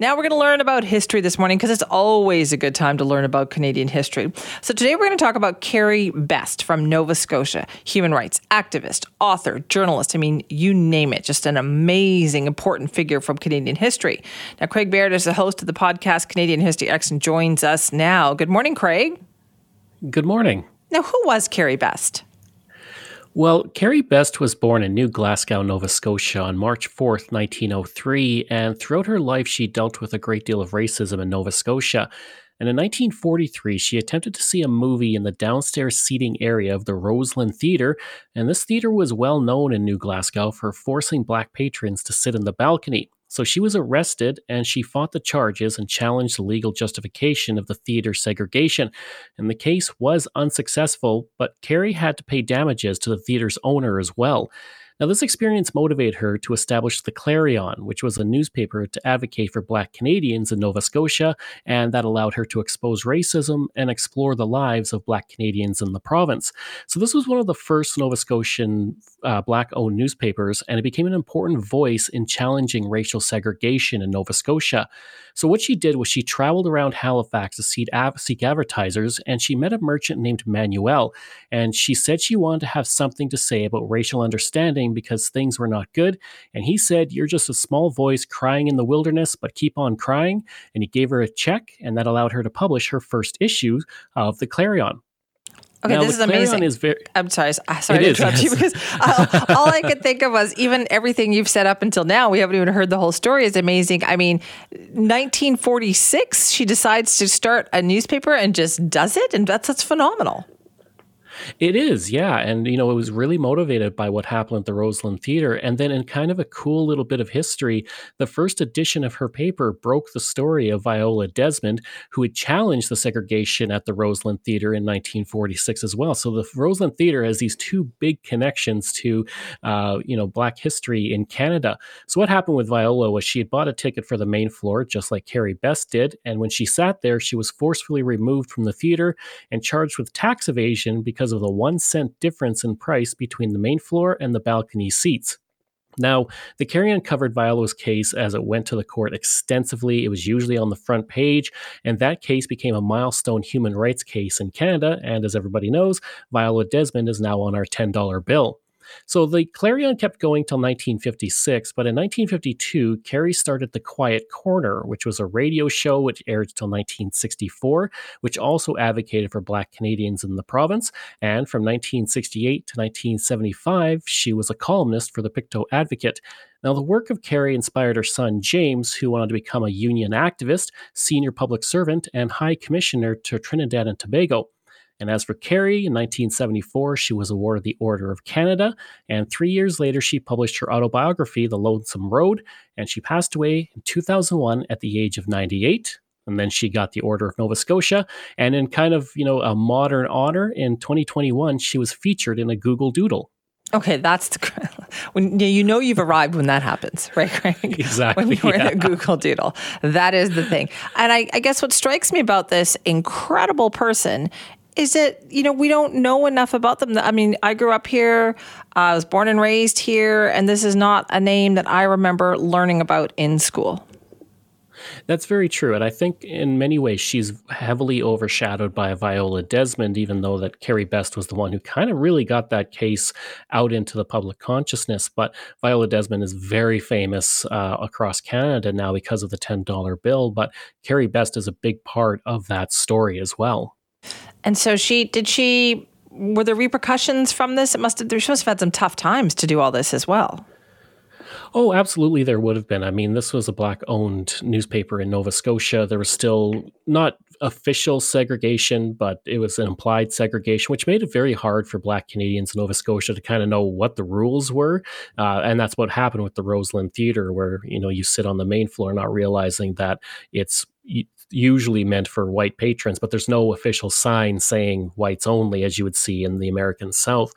Now we're going to learn about history this morning because it's always a good time to learn about Canadian history. So today we're going to talk about Carrie Best from Nova Scotia, human rights activist, author, journalist. I mean, you name it, just an amazing, important figure from Canadian history. Now, Craig Baird is the host of the podcast Canadian History Ehx and joins us now. Good morning, Craig. Good morning. Now, who was Carrie Best? Well, Carrie Best was born in New Glasgow, Nova Scotia on March 4th, 1903, and throughout her life she dealt with a great deal of racism in Nova Scotia. And in 1943, she attempted to see a movie in the downstairs seating area of the Roseland Theatre, and this theatre was well known in New Glasgow for forcing black patrons to sit in the balcony. So she was arrested and she fought the charges and challenged the legal justification of the theater segregation. And the case was unsuccessful, but Carrie had to pay damages to the theater's owner as well. Now, this experience motivated her to establish the Clarion, which was a newspaper to advocate for Black Canadians in Nova Scotia, and that allowed her to expose racism and explore the lives of Black Canadians in the province. So, this was one of the first Nova Scotian uh, Black owned newspapers, and it became an important voice in challenging racial segregation in Nova Scotia. So, what she did was she traveled around Halifax to seek, seek advertisers, and she met a merchant named Manuel, and she said she wanted to have something to say about racial understanding because things were not good. And he said, You're just a small voice crying in the wilderness, but keep on crying. And he gave her a check, and that allowed her to publish her first issue of the Clarion. Okay, now, this is amazing. Is very, I'm sorry, sorry to is, interrupt yes. you because uh, all I could think of was even everything you've said up until now. We haven't even heard the whole story. is amazing. I mean, 1946, she decides to start a newspaper and just does it, and that's that's phenomenal. It is, yeah. And, you know, it was really motivated by what happened at the Roseland Theater. And then, in kind of a cool little bit of history, the first edition of her paper broke the story of Viola Desmond, who had challenged the segregation at the Roseland Theater in 1946 as well. So the Roseland Theater has these two big connections to, uh, you know, Black history in Canada. So what happened with Viola was she had bought a ticket for the main floor, just like Carrie Best did. And when she sat there, she was forcefully removed from the theater and charged with tax evasion because because of the one cent difference in price between the main floor and the balcony seats. Now, the Clarion covered Viola's case as it went to the court extensively. It was usually on the front page, and that case became a milestone human rights case in Canada. And as everybody knows, Viola Desmond is now on our $10 bill. So the Clarion kept going till 1956, but in 1952, Carrie started The Quiet Corner, which was a radio show which aired till 1964, which also advocated for Black Canadians in the province. And from 1968 to 1975, she was a columnist for the Pictou Advocate. Now, the work of Carrie inspired her son, James, who wanted to become a union activist, senior public servant, and high commissioner to Trinidad and Tobago. And as for Carrie, in 1974, she was awarded the Order of Canada. And three years later, she published her autobiography, The Lonesome Road. And she passed away in 2001 at the age of 98. And then she got the Order of Nova Scotia. And in kind of, you know, a modern honor in 2021, she was featured in a Google Doodle. Okay, that's the, when you know you've arrived when that happens, right, Craig? Exactly. When you're yeah. in a Google Doodle, that is the thing. And I, I guess what strikes me about this incredible person is that you know we don't know enough about them. I mean, I grew up here, I was born and raised here, and this is not a name that I remember learning about in school. That's very true, and I think in many ways she's heavily overshadowed by Viola Desmond, even though that Carrie Best was the one who kind of really got that case out into the public consciousness. But Viola Desmond is very famous uh, across Canada now because of the ten dollar bill. But Carrie Best is a big part of that story as well. And so she did she were there repercussions from this? It must have she must have had some tough times to do all this as well. Oh, absolutely, there would have been. I mean, this was a black owned newspaper in Nova Scotia. There was still not official segregation, but it was an implied segregation, which made it very hard for black Canadians in Nova Scotia to kind of know what the rules were. Uh, and that's what happened with the Roseland Theater, where, you know, you sit on the main floor not realizing that it's usually meant for white patrons, but there's no official sign saying whites only, as you would see in the American South.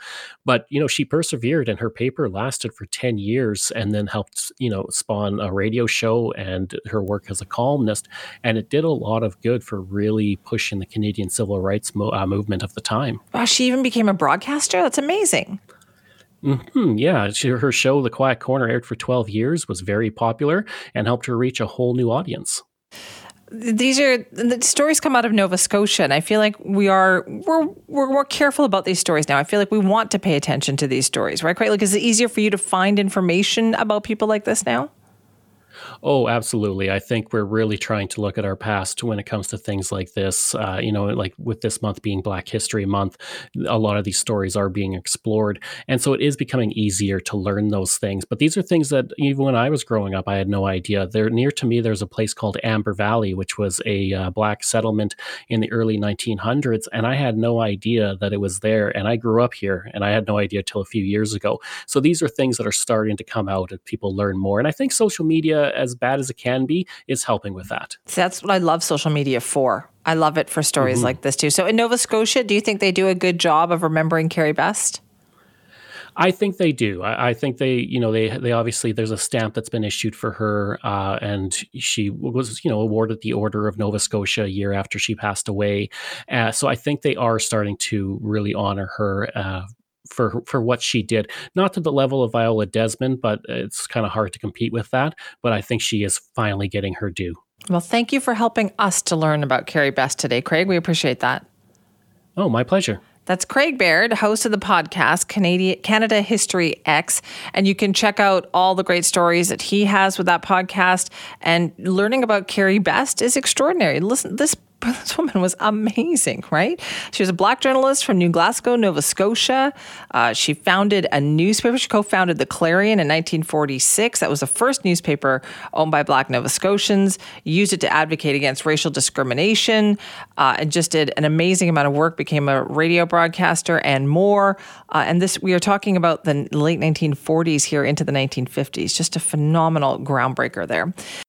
But you know, she persevered, and her paper lasted for ten years, and then helped you know spawn a radio show and her work as a columnist, and it did a lot of good for really pushing the Canadian civil rights mo- uh, movement of the time. Wow, she even became a broadcaster. That's amazing. Mm-hmm, yeah, she, her show, The Quiet Corner, aired for 12 years, was very popular, and helped her reach a whole new audience these are the stories come out of Nova Scotia, and I feel like we are we're we're more careful about these stories now. I feel like we want to pay attention to these stories, right? Quite like, is it easier for you to find information about people like this now? Oh, absolutely. I think we're really trying to look at our past when it comes to things like this. Uh, you know, like with this month being Black History Month, a lot of these stories are being explored. And so it is becoming easier to learn those things. But these are things that even when I was growing up, I had no idea. There, near to me, there's a place called Amber Valley, which was a uh, Black settlement in the early 1900s. And I had no idea that it was there. And I grew up here and I had no idea till a few years ago. So these are things that are starting to come out as people learn more. And I think social media as bad as it can be, is helping with that. So that's what I love social media for. I love it for stories mm-hmm. like this too. So in Nova Scotia, do you think they do a good job of remembering Carrie Best? I think they do. I, I, think they, you know, they they obviously there's a stamp that's been issued for her, uh, and she was, you know, awarded the Order of Nova Scotia a year after she passed away. Uh, so I think they are starting to really honor her. Uh, for for what she did. Not to the level of Viola Desmond, but it's kind of hard to compete with that. But I think she is finally getting her due. Well, thank you for helping us to learn about Carrie Best today, Craig. We appreciate that. Oh, my pleasure. That's Craig Baird, host of the podcast Canadian Canada History Ehx, and you can check out all the great stories that he has with that podcast. And learning about Carrie Best is extraordinary. Listen, this this woman was amazing, right? She was a black journalist from New Glasgow, Nova Scotia. Uh, she founded a newspaper. She co founded the Clarion in 1946. That was the first newspaper owned by black Nova Scotians, used it to advocate against racial discrimination, uh, and just did an amazing amount of work, became a radio broadcaster and more. Uh, and this, we are talking about the late 1940s here into the 1950s. Just a phenomenal groundbreaker there.